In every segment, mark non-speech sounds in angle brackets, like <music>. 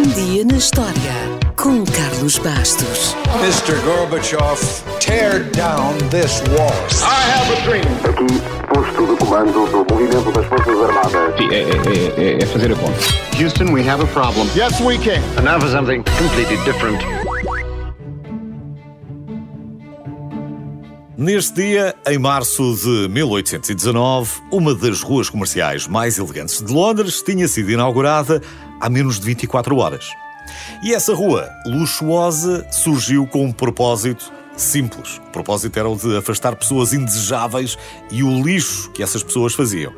Um dia na história com Carlos Bastos. Mr. Gorbachev, tear down this wall. I have a dream. Aqui, posto de comando do movimento das Forças Armadas. Sim, é, é- é- é fazer a conta. Houston, we have a problem. Yes, we can. And now for something completely different. Neste dia, em março de 1819, uma das ruas comerciais mais elegantes de Londres tinha sido inaugurada há menos de 24 horas. E essa rua luxuosa surgiu com um propósito simples. O propósito era o de afastar pessoas indesejáveis e o lixo que essas pessoas faziam.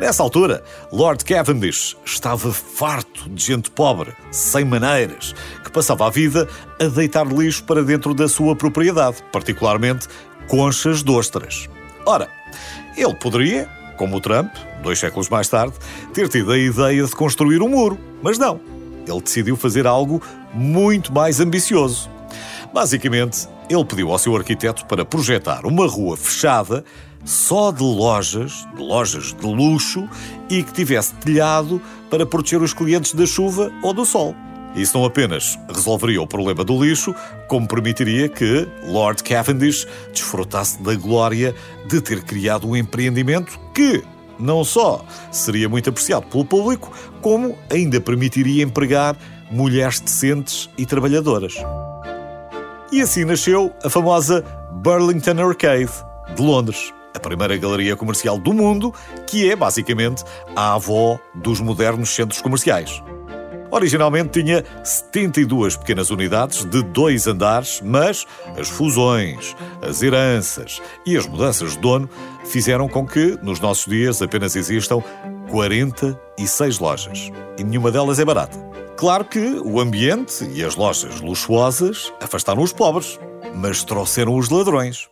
Nessa altura, Lord Cavendish estava farto de gente pobre, sem maneiras, que passava a vida a deitar lixo para dentro da sua propriedade, particularmente conchas de ostras. Ora, ele poderia, como o Trump, dois séculos mais tarde, ter tido a ideia de construir um muro, mas não. Ele decidiu fazer algo muito mais ambicioso. Basicamente, ele pediu ao seu arquiteto para projetar uma rua fechada só de lojas, de lojas de luxo e que tivesse telhado para proteger os clientes da chuva ou do sol. Isso não apenas resolveria o problema do lixo, como permitiria que Lord Cavendish desfrutasse da glória de ter criado um empreendimento que não só seria muito apreciado pelo público, como ainda permitiria empregar mulheres decentes e trabalhadoras. E assim nasceu a famosa Burlington Arcade, de Londres, a primeira galeria comercial do mundo, que é basicamente a avó dos modernos centros comerciais. Originalmente tinha 72 pequenas unidades de dois andares, mas as fusões, as heranças e as mudanças de dono fizeram com que, nos nossos dias, apenas existam 46 lojas. E nenhuma delas é barata. Claro que o ambiente e as lojas luxuosas afastaram os pobres, mas trouxeram os ladrões.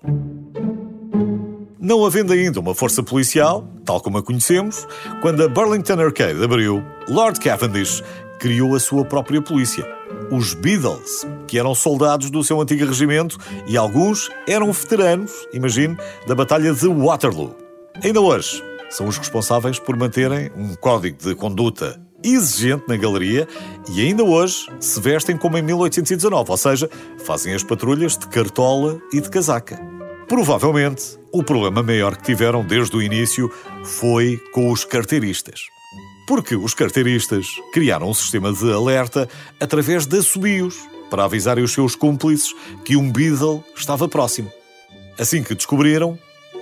Não havendo ainda uma força policial, tal como a conhecemos, quando a Burlington Arcade abriu, Lord Cavendish criou a sua própria polícia. Os Beatles, que eram soldados do seu antigo regimento e alguns eram veteranos, imagine, da Batalha de Waterloo. Ainda hoje, são os responsáveis por manterem um código de conduta exigente na galeria e ainda hoje se vestem como em 1819, ou seja, fazem as patrulhas de cartola e de casaca. Provavelmente, o problema maior que tiveram desde o início foi com os carteiristas. Porque os carteiristas criaram um sistema de alerta através de assobios para avisarem os seus cúmplices que um Beatle estava próximo. Assim que descobriram,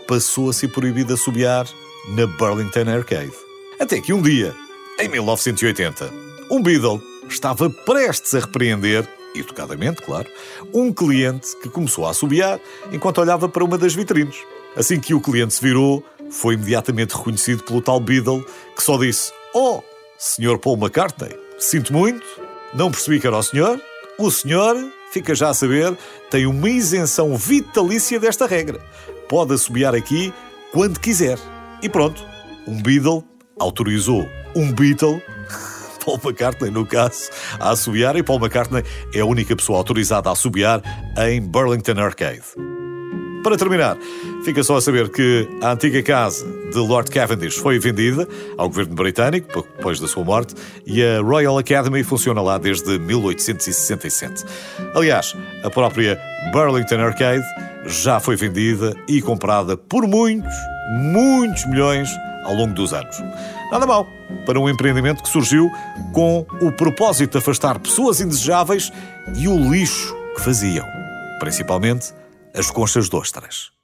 passou a ser proibido assobiar na Burlington Arcade. Até que um dia, em 1980, um Beatle estava prestes a repreender, educadamente, claro, um cliente que começou a assobiar enquanto olhava para uma das vitrines. Assim que o cliente se virou, foi imediatamente reconhecido pelo tal Beatle, que só disse: Oh, Sr. Paul McCartney, sinto muito, não percebi que era o senhor. O senhor, fica já a saber, tem uma isenção vitalícia desta regra. Pode assobiar aqui quando quiser. E pronto, um Beatle autorizou um Beatle, <laughs> Paul McCartney no caso, a assobiar, e Paul McCartney é a única pessoa autorizada a assobiar em Burlington Arcade. Para terminar, fica só a saber que a antiga casa de Lord Cavendish foi vendida ao governo britânico, pouco depois da sua morte, e a Royal Academy funciona lá desde 1867. Aliás, a própria Burlington Arcade já foi vendida e comprada por muitos, muitos milhões ao longo dos anos. Nada mal para um empreendimento que surgiu com o propósito de afastar pessoas indesejáveis e o lixo que faziam, principalmente as conchas de ostras.